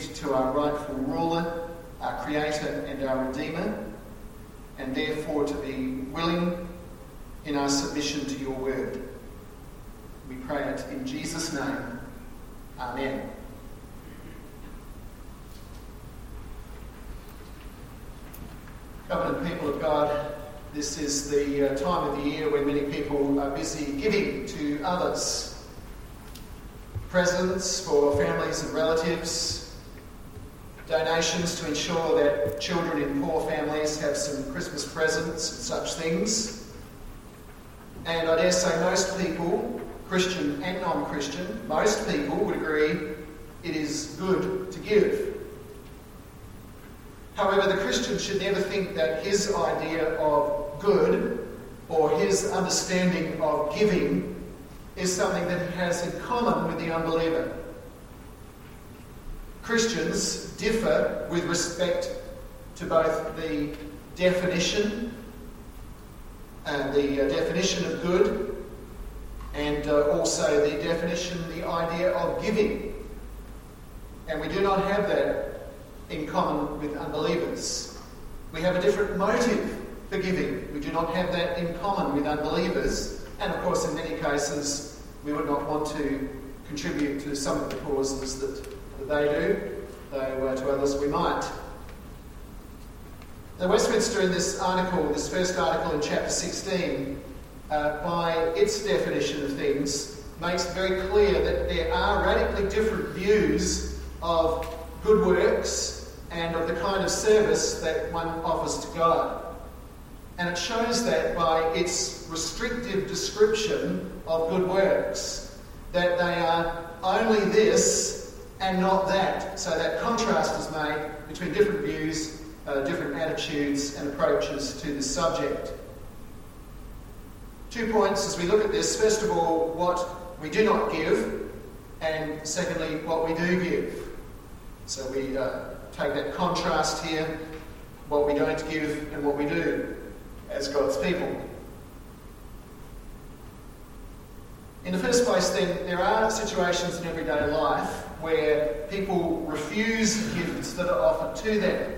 submit to our rightful ruler, our creator and our redeemer, and therefore to be willing in our submission to your word. We pray it in Jesus' name. Amen. Covenant people of God, this is the uh, time of the year when many people are busy giving to others. Presents for families and relatives, donations to ensure that children in poor families have some Christmas presents and such things. And I dare say most people, Christian and non Christian, most people would agree it is good to give. However, the Christian should never think that his idea of good or his understanding of giving is something that he has in common with the unbeliever. Christians differ with respect to both the definition and the uh, definition of good and uh, also the definition, the idea of giving. And we do not have that in common with unbelievers. We have a different motive for giving. We do not have that in common with unbelievers. And of course, in many cases, we would not want to contribute to some of the causes that, that they do, though uh, to others we might. Now, Westminster, in this article, this first article in chapter 16, uh, by its definition of things, makes very clear that there are radically different views of good works and of the kind of service that one offers to God. And it shows that by its restrictive description of good works, that they are only this and not that. So that contrast is made between different views, uh, different attitudes and approaches to the subject. Two points as we look at this. First of all, what we do not give, and secondly, what we do give. So we uh, take that contrast here, what we don't give and what we do as God's people. In the first place, then, there are situations in everyday life where people refuse gifts that are offered to them.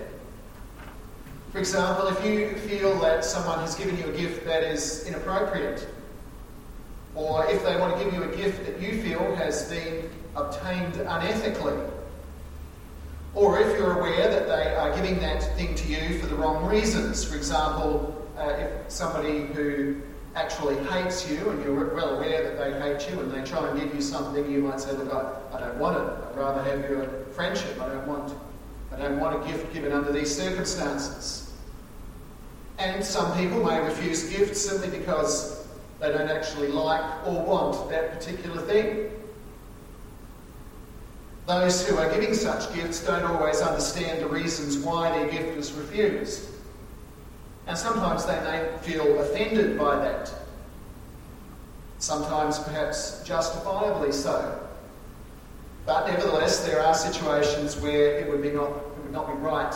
For example, if you feel that someone has given you a gift that is inappropriate, or if they want to give you a gift that you feel has been obtained unethically, or if you're aware that they are giving that thing to you for the wrong reasons. For example, uh, if somebody who actually hates you and you're well aware that they hate you and they try and give you something, you might say, look, I, I don't want it. I'd rather have your friendship. I don't want I don't want a gift given under these circumstances. And some people may refuse gifts simply because they don't actually like or want that particular thing. Those who are giving such gifts don't always understand the reasons why their gift is refused. And sometimes they may feel offended by that. Sometimes perhaps justifiably so. But nevertheless, there are situations where it would, be not, it would not be right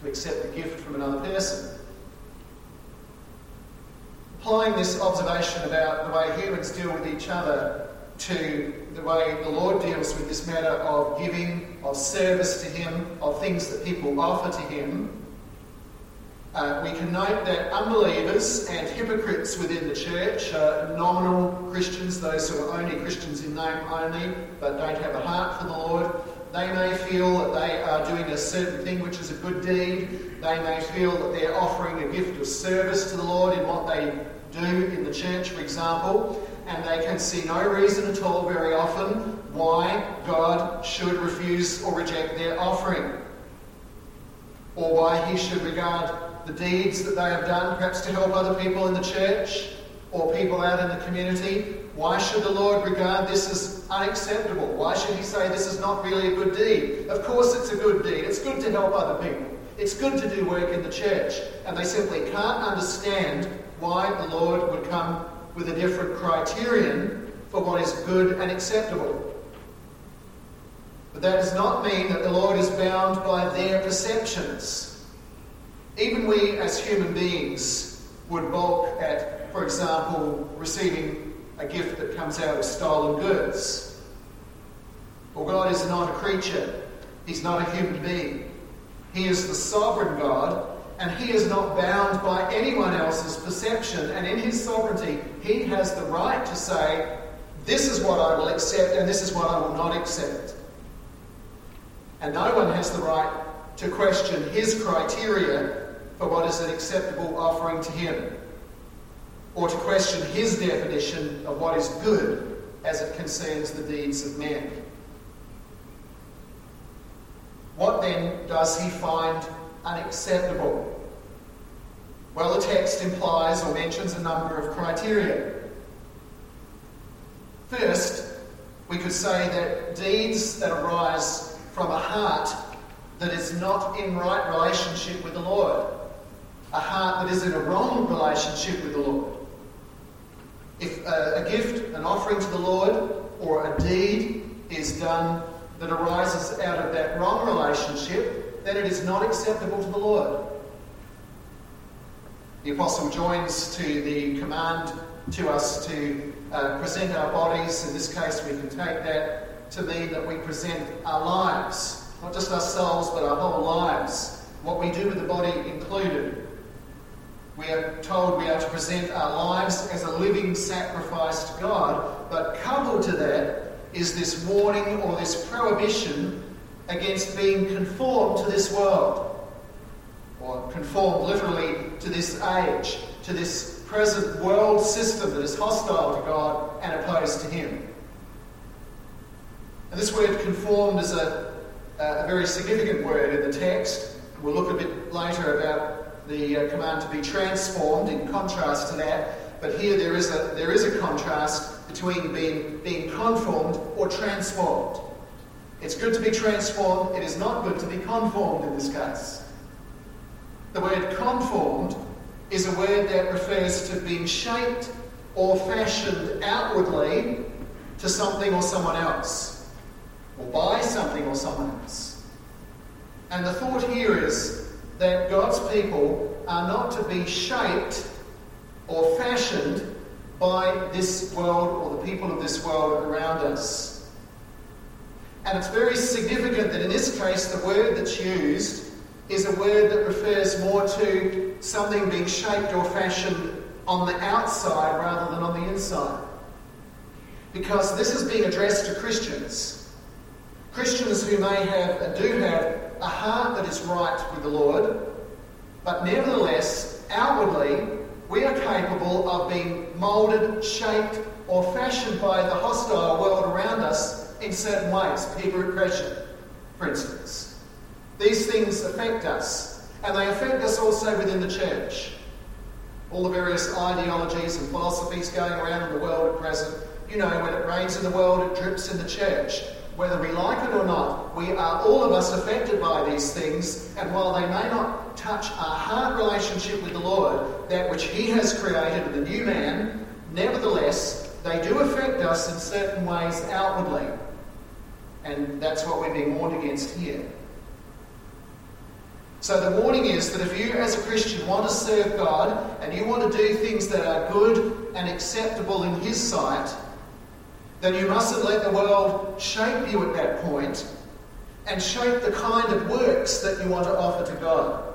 to accept a gift from another person. Applying this observation about the way humans deal with each other to the way the Lord deals with this matter of giving, of service to Him, of things that people offer to Him, uh, we can note that unbelievers and hypocrites within the church, uh, nominal Christians, those who are only Christians in name only, but don't have a heart for the Lord, they may feel that they are doing a certain thing which is a good deed. They may feel that they're offering a gift of service to the Lord in what they do in the church, for example and they can see no reason at all very often why God should refuse or reject their offering, or why He should regard the deeds that they have done, perhaps to help other people in the church or people out in the community. Why should the Lord regard this as unacceptable? Why should He say this is not really a good deed? Of course, it's a good deed. It's good to help other people. It's good to do work in the church. And they simply can't understand why the Lord would come with a different criterion for what is good and acceptable. But that does not mean that the Lord is bound by their perceptions. Even we as human beings would balk at, for example, receiving a gift that comes out of stolen goods. Well, God is not a creature He's not a human being. He is the sovereign God, and he is not bound by anyone else's perception. And in his sovereignty, he has the right to say, This is what I will accept, and this is what I will not accept. And no one has the right to question his criteria for what is an acceptable offering to him, or to question his definition of what is good as it concerns the deeds of men. What then does he find unacceptable? Well, the text implies or mentions a number of criteria. First, we could say that deeds that arise from a heart that is not in right relationship with the Lord, a heart that is in a wrong relationship with the Lord. If a, a gift, an offering to the Lord, or a deed is done that arises out of that wrong relationship, then it is not acceptable to the Lord. The apostle joins to the command to us to uh, present our bodies. In this case, we can take that to mean that we present our lives, not just ourselves, but our whole lives. What we do with the body included. We are told we are to present our lives as a living sacrifice to God, but coupled to that is this warning or this prohibition against being conformed to this world, or conformed literally to this age, to this present world system that is hostile to God and opposed to Him. And this word conformed is a, a very significant word in the text. We'll look a bit later about the uh, command to be transformed in contrast to that. But here there is a, there is a contrast between being, being conformed or transformed. It's good to be transformed, it is not good to be conformed in this case. The word conformed is a word that refers to being shaped or fashioned outwardly to something or someone else, or by something or someone else. And the thought here is that God's people are not to be shaped or fashioned by this world or the people of this world around us. And it's very significant that in this case, the word that's used is a word that refers more to something being shaped or fashioned on the outside rather than on the inside. Because this is being addressed to Christians. Christians who may have and do have a heart that is right with the Lord, but nevertheless, outwardly, we are capable of being moulded, shaped, or fashioned by the hostile world around us in certain ways. Peer pressure, for instance. These things affect us, and they affect us also within the church. All the various ideologies and philosophies going around in the world at present. You know, when it rains in the world, it drips in the church. Whether we like it or not, we are all of us affected by these things, and while they may not touch our heart relationship with the Lord, that which He has created in the new man, nevertheless, they do affect us in certain ways outwardly. And that's what we're being warned against here. So the warning is that if you, as a Christian, want to serve God and you want to do things that are good and acceptable in His sight, then you mustn't let the world shape you at that point and shape the kind of works that you want to offer to God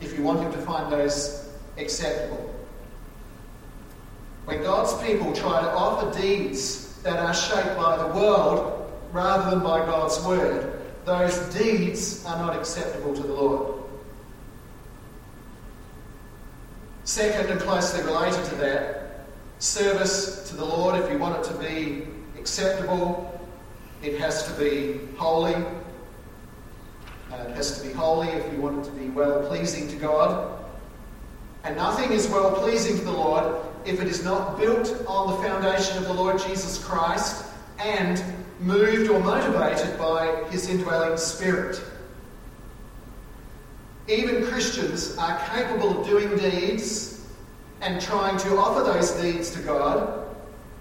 if you want Him to find those acceptable. When God's people try to offer deeds that are shaped by the world rather than by God's word, those deeds are not acceptable to the Lord. Second, and closely related to that, service to the Lord, if you want it to be acceptable, it has to be holy. Uh, it has to be holy if you want it to be well pleasing to God. And nothing is well pleasing to the Lord if it is not built on the foundation of the Lord Jesus Christ and moved or motivated by his indwelling spirit. Even Christians are capable of doing deeds and trying to offer those deeds to God,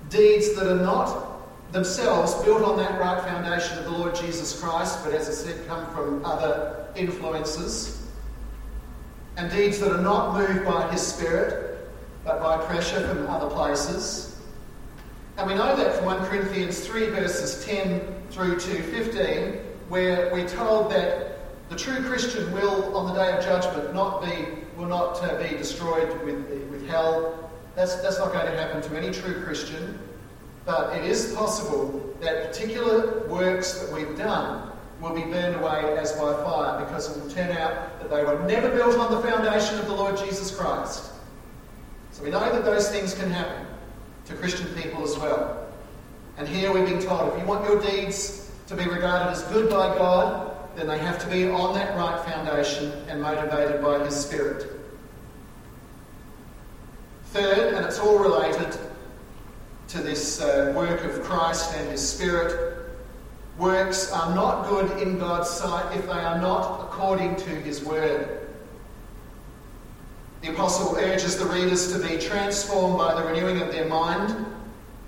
deeds that are not themselves built on that right foundation of the Lord Jesus Christ, but as I said, come from other influences, and deeds that are not moved by His Spirit, but by pressure from other places. And we know that from 1 Corinthians 3, verses 10 through to 15, where we're told that the true Christian will, on the day of judgment, not be will not uh, be destroyed with, with hell. That's, that's not going to happen to any true Christian. But it is possible that particular works that we've done will be burned away as by fire because it will turn out that they were never built on the foundation of the Lord Jesus Christ. So we know that those things can happen to Christian people as well. And here we're being told if you want your deeds to be regarded as good by God, then they have to be on that right foundation and motivated by His Spirit. Third, and it's all related to this uh, work of Christ and His Spirit, works are not good in God's sight if they are not according to His Word. The Apostle urges the readers to be transformed by the renewing of their mind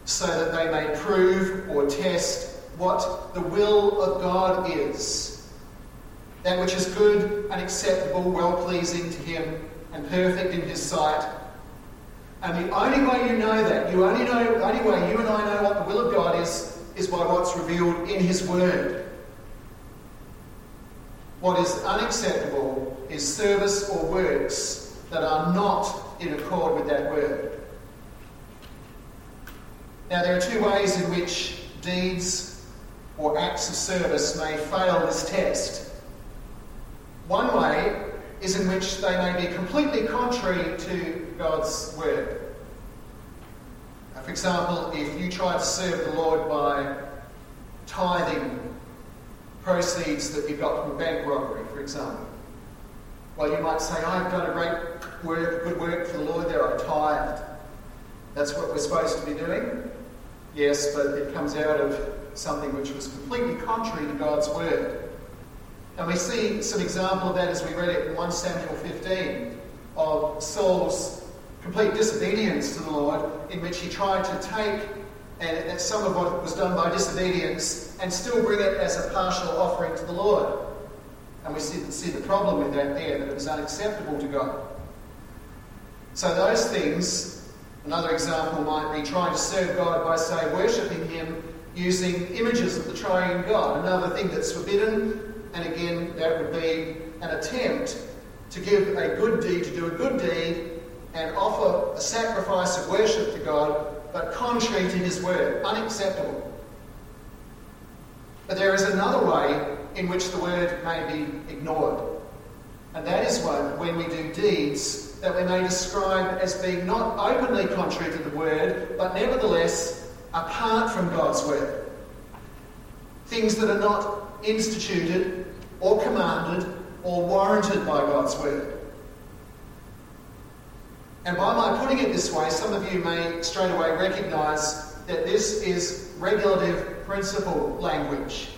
so that they may prove or test what the will of God is. That which is good and acceptable, well pleasing to Him, and perfect in His sight. And the only way you know that, you only know, only way you and I know what the will of God is, is by what's revealed in His Word. What is unacceptable is service or works that are not in accord with that Word. Now, there are two ways in which deeds or acts of service may fail this test. One way is in which they may be completely contrary to God's Word. For example, if you try to serve the Lord by tithing proceeds that you got from bank robbery, for example, well, you might say, I've done a great work, good work for the Lord there, I tithed. That's what we're supposed to be doing? Yes, but it comes out of something which was completely contrary to God's word. And we see some example of that as we read it in 1 Samuel 15 of Saul's complete disobedience to the Lord, in which he tried to take and some of what was done by disobedience and still bring it as a partial offering to the Lord. And we see, see the problem with that there, that it was unacceptable to God. So those things, another example might be trying to serve God by, say, worshipping Him using images of the triune God. Another thing that's forbidden, and again, that would be an attempt to give a good deed, to do a good deed, and offer a sacrifice of worship to God, but contrary to His word, unacceptable. But there is another way in which the word may be ignored, and that is when, when we do deeds that we may describe as being not openly contrary to the word, but nevertheless apart from God's word. Things that are not instituted or commanded or warranted by God's word. And by my putting it this way, some of you may straight away recognise that this is regulative principle language.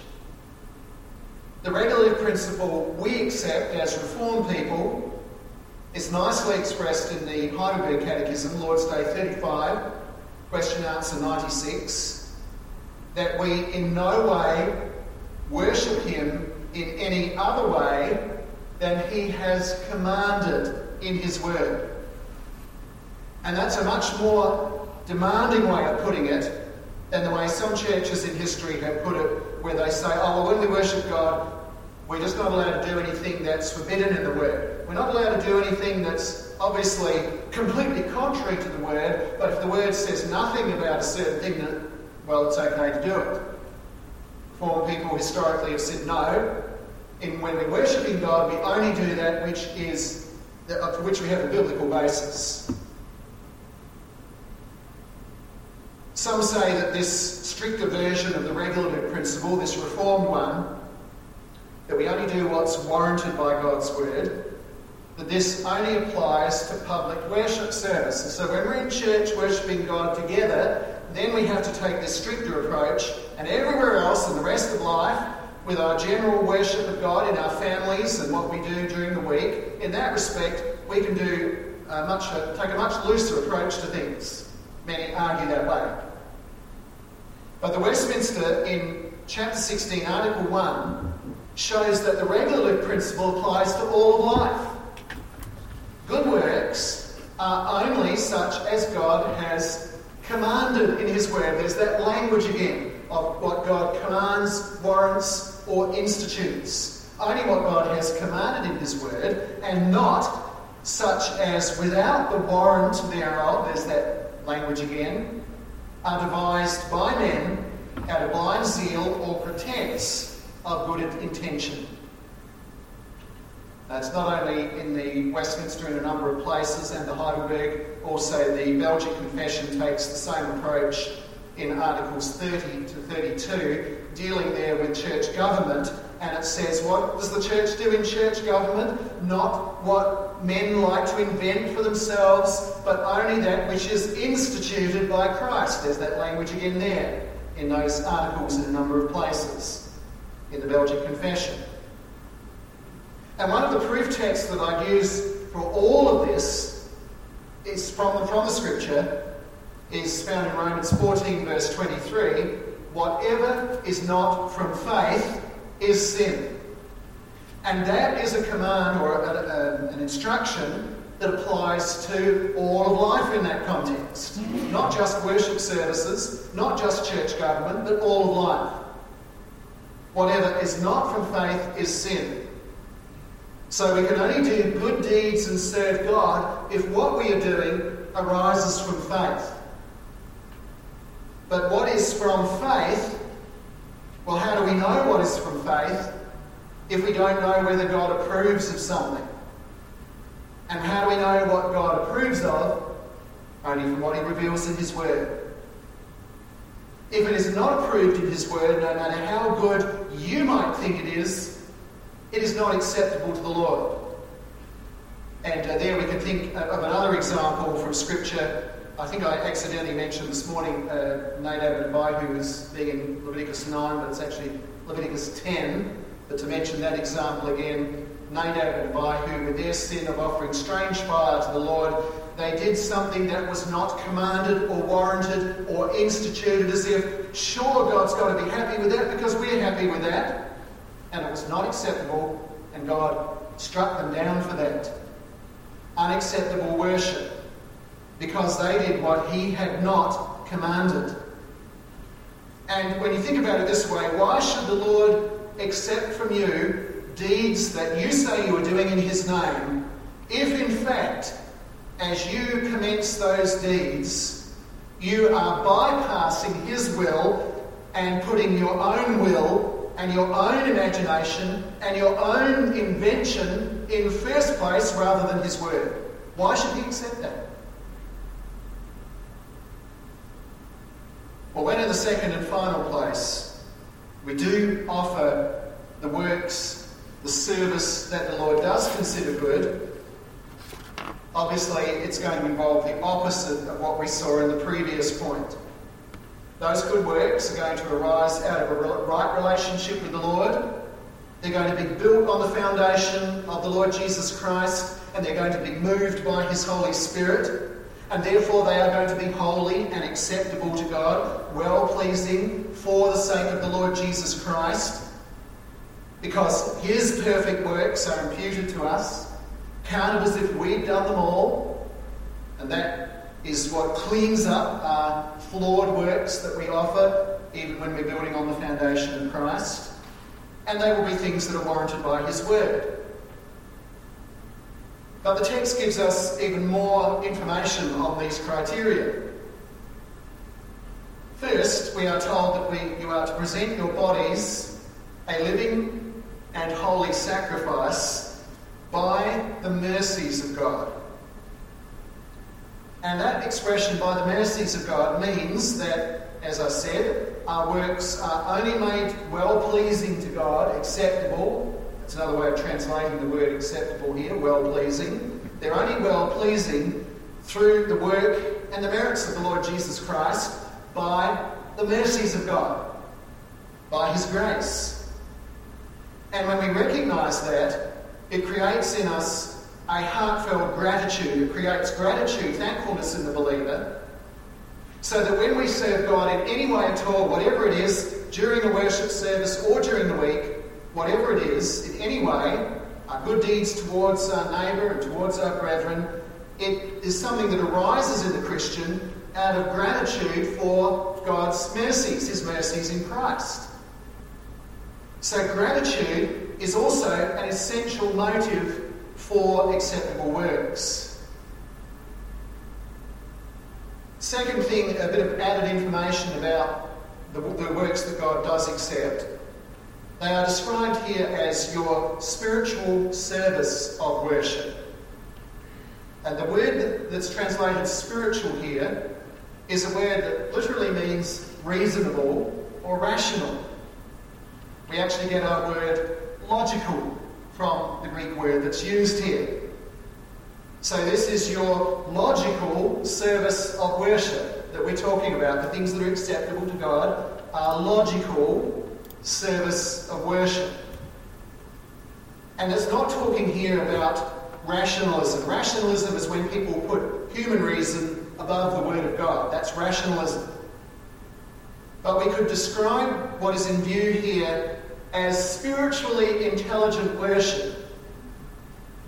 The regulative principle we accept as Reformed people is nicely expressed in the Heidelberg Catechism, Lord's Day 35, question answer 96, that we in no way worship Him in any other way than He has commanded in His Word. And that's a much more demanding way of putting it than the way some churches in history have put it, where they say, oh, well, when we worship God, we're just not allowed to do anything that's forbidden in the Word. We're not allowed to do anything that's obviously completely contrary to the Word, but if the Word says nothing about a certain thing, well, it's okay to do it. Former people historically have said no. In when we're worshipping God, we only do that which is for which we have a biblical basis. Some say that this stricter version of the regulative principle, this reformed one, that we only do what's warranted by God's word, that this only applies to public worship service. And so when we're in church worshipping God together, then we have to take this stricter approach, and everywhere else in the rest of life, with our general worship of God in our families and what we do during the week, in that respect, we can do a much, uh, take a much looser approach to things. Many argue that way. But the Westminster in chapter 16, article 1, shows that the regulative principle applies to all of life. Good works are only such as God has commanded in His Word. There's that language again of what God commands, warrants, or institutes. Only what God has commanded in His Word, and not such as without the warrant thereof, there's that language again, are devised by men out of blind zeal or pretense of good intention. That's not only in the Westminster in a number of places and the Heidelberg, also the Belgian Confession takes the same approach in Articles 30 to 32, dealing there with church government. And it says, what does the church do in church government? Not what men like to invent for themselves, but only that which is instituted by Christ. There's that language again there in those articles in a number of places in the Belgian Confession. And one of the proof texts that I use for all of this is from, from the scripture, is found in Romans 14, verse 23. Whatever is not from faith is sin. And that is a command or a, a, um, an instruction that applies to all of life in that context. Not just worship services, not just church government, but all of life. Whatever is not from faith is sin. So we can only do good deeds and serve God if what we are doing arises from faith. But what is from faith? Well, how do we know what is from faith if we don't know whether God approves of something? And how do we know what God approves of? Only from what He reveals in His Word. If it is not approved in His Word, no matter how good you might think it is, it is not acceptable to the Lord. And uh, there we can think of another example from Scripture. I think I accidentally mentioned this morning uh, Nadab and Abihu as being in Leviticus 9, but it's actually Leviticus 10. But to mention that example again, Nadab and Abihu, with their sin of offering strange fire to the Lord, they did something that was not commanded or warranted or instituted as if, sure, God's got to be happy with that because we're happy with that and it was not acceptable, and God struck them down for that. Unacceptable worship, because they did what He had not commanded. And when you think about it this way, why should the Lord accept from you deeds that you say you are doing in His name, if in fact, as you commence those deeds, you are bypassing His will and putting your own will and your own imagination and your own invention in first place rather than His Word. Why should He accept that? Well, when in the second and final place, we do offer the works, the service that the Lord does consider good, obviously it's going to involve the opposite of what we saw in the previous point. Those good works are going to arise out of a right relationship with the Lord. They're going to be built on the foundation of the Lord Jesus Christ, and they're going to be moved by His Holy Spirit. And therefore, they are going to be holy and acceptable to God, well pleasing for the sake of the Lord Jesus Christ, because His perfect works are imputed to us, counted as if we'd done them all, and that is what cleans up our flawed works that we offer, even when we're building on the foundation of Christ. And they will be things that are warranted by His Word. But the text gives us even more information on these criteria. First, we are told that we, you are to present your bodies a living and holy sacrifice by the mercies of God. And that expression, by the mercies of God, means that, as I said, our works are only made well pleasing to God, acceptable. That's another way of translating the word acceptable here, well pleasing. They're only well pleasing through the work and the merits of the Lord Jesus Christ by the mercies of God, by His grace. And when we recognize that, it creates in us a heartfelt gratitude. It creates gratitude, thankfulness in the believer. So that when we serve God in any way at all, whatever it is, during a worship service or during the week, whatever it is, in any way, our good deeds towards our neighbour and towards our brethren, it is something that arises in the Christian out of gratitude for God's mercies, His mercies in Christ. So, gratitude is also an essential motive for acceptable works. Second thing, a bit of added information about the, the works that God does accept. They are described here as your spiritual service of worship. And the word that's translated spiritual here is a word that literally means reasonable or rational. We actually get our word logical from the Greek word that's used here. So, this is your logical service of worship that we're talking about. The things that are acceptable to God are logical service of worship. And it's not talking here about rationalism. Rationalism is when people put human reason above the Word of God. That's rationalism. But we could describe what is in view here as spiritually intelligent worship.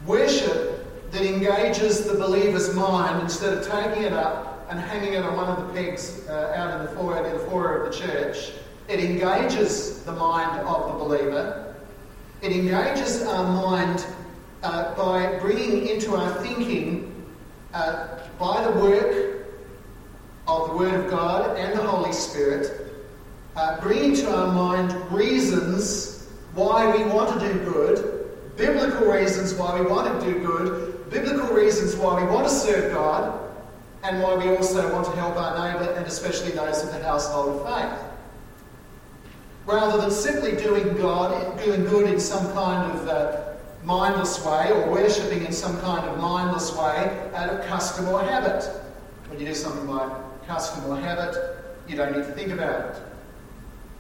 Worship that engages the believer's mind instead of taking it up and hanging it on one of the pegs uh, out in the foyer, the foyer of the church. It engages the mind of the believer. It engages our mind uh, by bringing into our thinking, uh, by the work of the Word of God and the Holy Spirit, uh, bringing to our mind reasons why we want to do good, biblical reasons why we want to do good, biblical reasons why we want to serve God, and why we also want to help our neighbour and especially those of the household of faith. Rather than simply doing God, doing good in some kind of uh, mindless way or worshipping in some kind of mindless way out of custom or habit. When you do something by custom or habit, you don't need to think about it.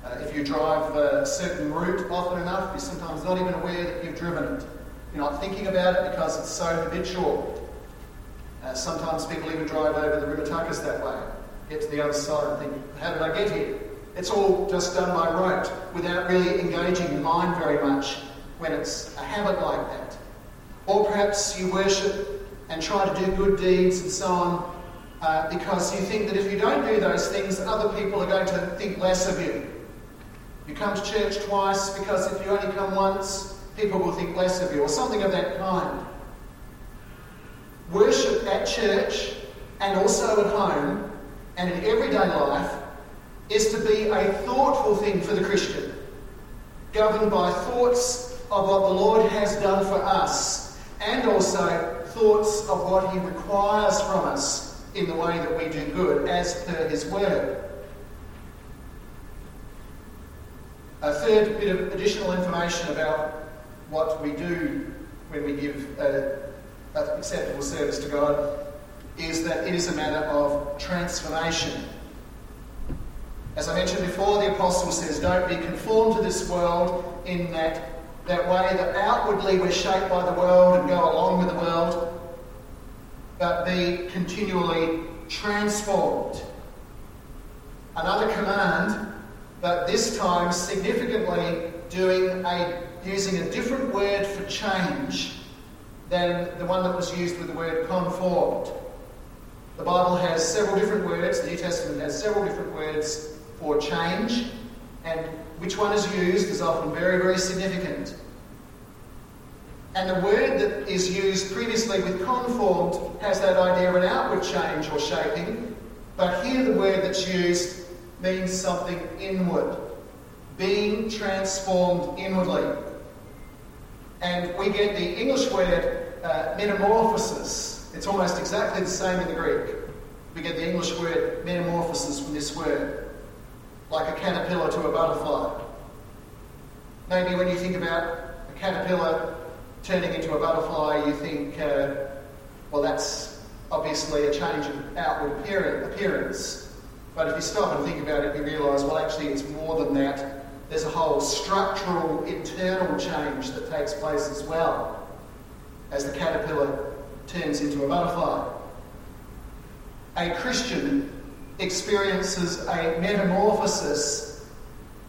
Uh, if you drive a certain route often enough, you're sometimes not even aware that you've driven it. You're not thinking about it because it's so habitual. Uh, sometimes people even drive over the River Tuckers that way, get to the other side and think, how did I get here? It's all just done by rote without really engaging the mind very much when it's a habit like that. Or perhaps you worship and try to do good deeds and so on uh, because you think that if you don't do those things, other people are going to think less of you. You come to church twice because if you only come once, people will think less of you, or something of that kind. Worship at church and also at home and in everyday life is to be a thoughtful thing for the Christian, governed by thoughts of what the Lord has done for us and also thoughts of what He requires from us in the way that we do good as per His word. A third bit of additional information about what we do when we give uh, an acceptable service to God is that it is a matter of transformation. As I mentioned before, the apostle says, Don't be conformed to this world in that, that way that outwardly we're shaped by the world and go along with the world, but be continually transformed. Another command but this time significantly doing a, using a different word for change than the one that was used with the word conformed. The Bible has several different words, the New Testament has several different words for change, and which one is used is often very, very significant. And the word that is used previously with conformed has that idea of an outward change or shaping, but here the word that's used means something inward, being transformed inwardly. And we get the English word uh, metamorphosis. It's almost exactly the same in the Greek. We get the English word metamorphosis from this word, like a caterpillar to a butterfly. Maybe when you think about a caterpillar turning into a butterfly, you think, uh, well, that's obviously a change of outward appearance. But if you stop and think about it, you realise, well, actually, it's more than that. There's a whole structural, internal change that takes place as well as the caterpillar turns into a butterfly. A Christian experiences a metamorphosis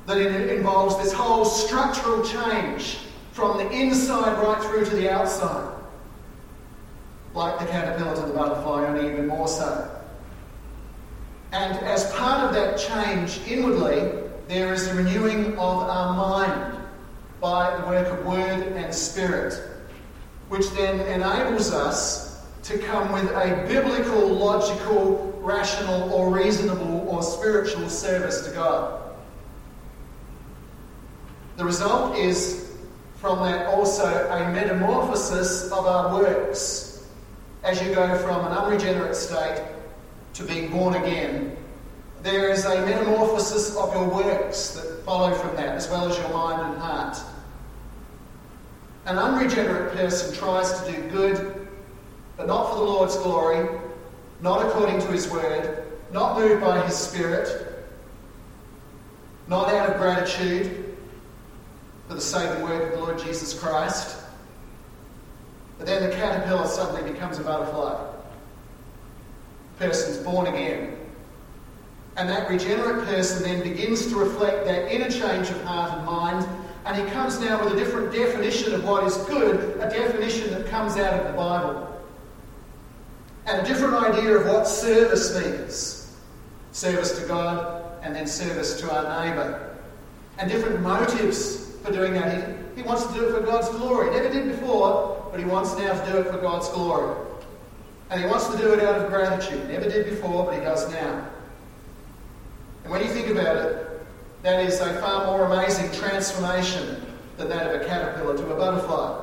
that involves this whole structural change from the inside right through to the outside. Like the caterpillar to the butterfly, only even more so. And as part of that change inwardly, there is a renewing of our mind. by the work of word and spirit, which then enables us to come with a biblical, logical, rational, or reasonable or spiritual service to God. The result is from that also a metamorphosis of our works as you go from an unregenerate state to being born again. There is a metamorphosis of your works that follow from that, as well as your mind and heart. An unregenerate person tries to do good, but not for the Lord's glory, not according to his word, not moved by his spirit, not out of gratitude, for the saving work of the Lord Jesus Christ. But then the caterpillar suddenly becomes a butterfly. Person's born again. And that regenerate person then begins to reflect that inner change of heart and mind, and he comes now with a different definition of what is good, a definition that comes out of the Bible. And a different idea of what service means service to God and then service to our neighbour. And different motives for doing that. He, he wants to do it for God's glory. Never did before, but he wants now to do it for God's glory. And he wants to do it out of gratitude. Never did before, but he does now. And when you think about it, that is a far more amazing transformation than that of a caterpillar to a butterfly.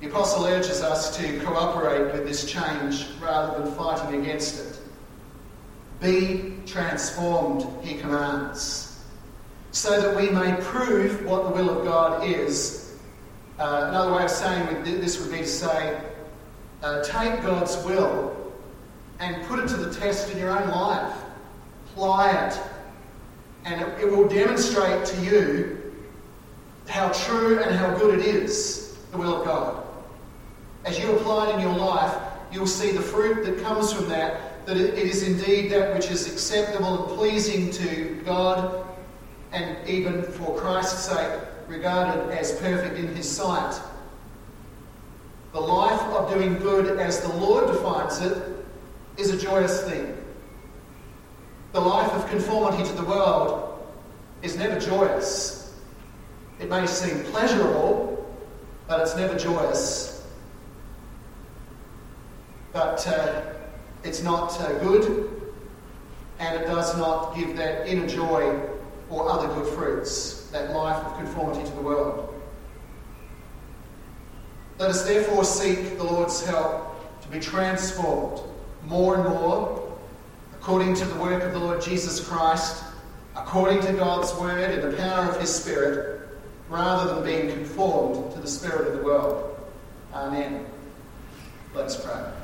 The apostle urges us to cooperate with this change rather than fighting against it. Be transformed, he commands so that we may prove what the will of God is. Uh, another way of saying this would be to say, uh, take God's will and put it to the test in your own life. Apply it. And it, it will demonstrate to you how true and how good it is, the will of God. As you apply it in your life, you'll see the fruit that comes from that, that it is indeed that which is acceptable and pleasing to God and even for Christ's sake, regarded as perfect in his sight. The life of doing good, as the Lord defines it, is a joyous thing. The life of conformity to the world is never joyous. It may seem pleasurable, but it's never joyous. But uh, it's not uh, good, and it does not give that inner joy or other good fruits, that life of conformity to the world. Let us therefore seek the Lord's help to be transformed more and more according to the work of the Lord Jesus Christ, according to God's word and the power of his Spirit, rather than being conformed to the spirit of the world. Amen. Let us pray.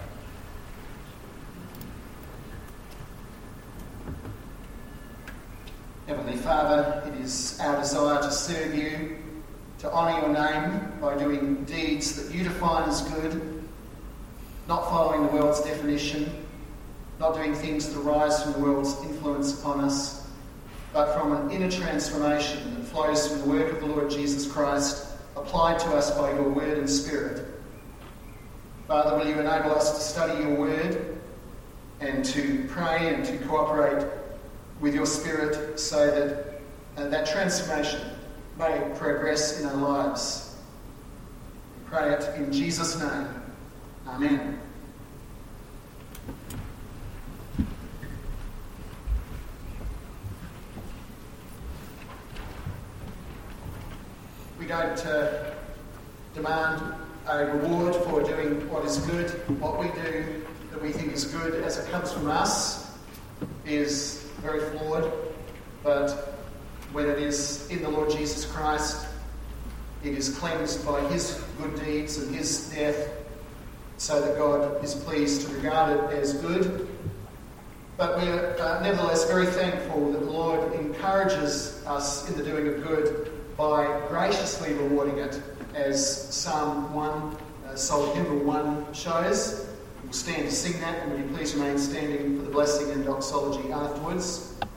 Heavenly Father, it is our desire to serve you, to honour your name by doing deeds that you define as good, not following the world's definition, not doing things that arise from the world's influence upon us, but from an inner transformation that flows from the work of the Lord Jesus Christ applied to us by your word and spirit. Father, will you enable us to study your word and to pray and to cooperate with your Spirit so that uh, that transformation may progress in our lives. We pray it in Jesus' name. Amen. We don't uh, demand a reward for doing what is good. What we do that we think is good as it comes from us is very flawed, but when it is in the Lord Jesus Christ, it is cleansed by his good deeds and his death, so that God is pleased to regard it as good. But we are uh, nevertheless very thankful that the Lord encourages us in the doing of good by graciously rewarding it, as Psalm 1, uh, Psalm Hymnal 1 shows. Stand to sing that, and will you please remain standing for the blessing and doxology afterwards.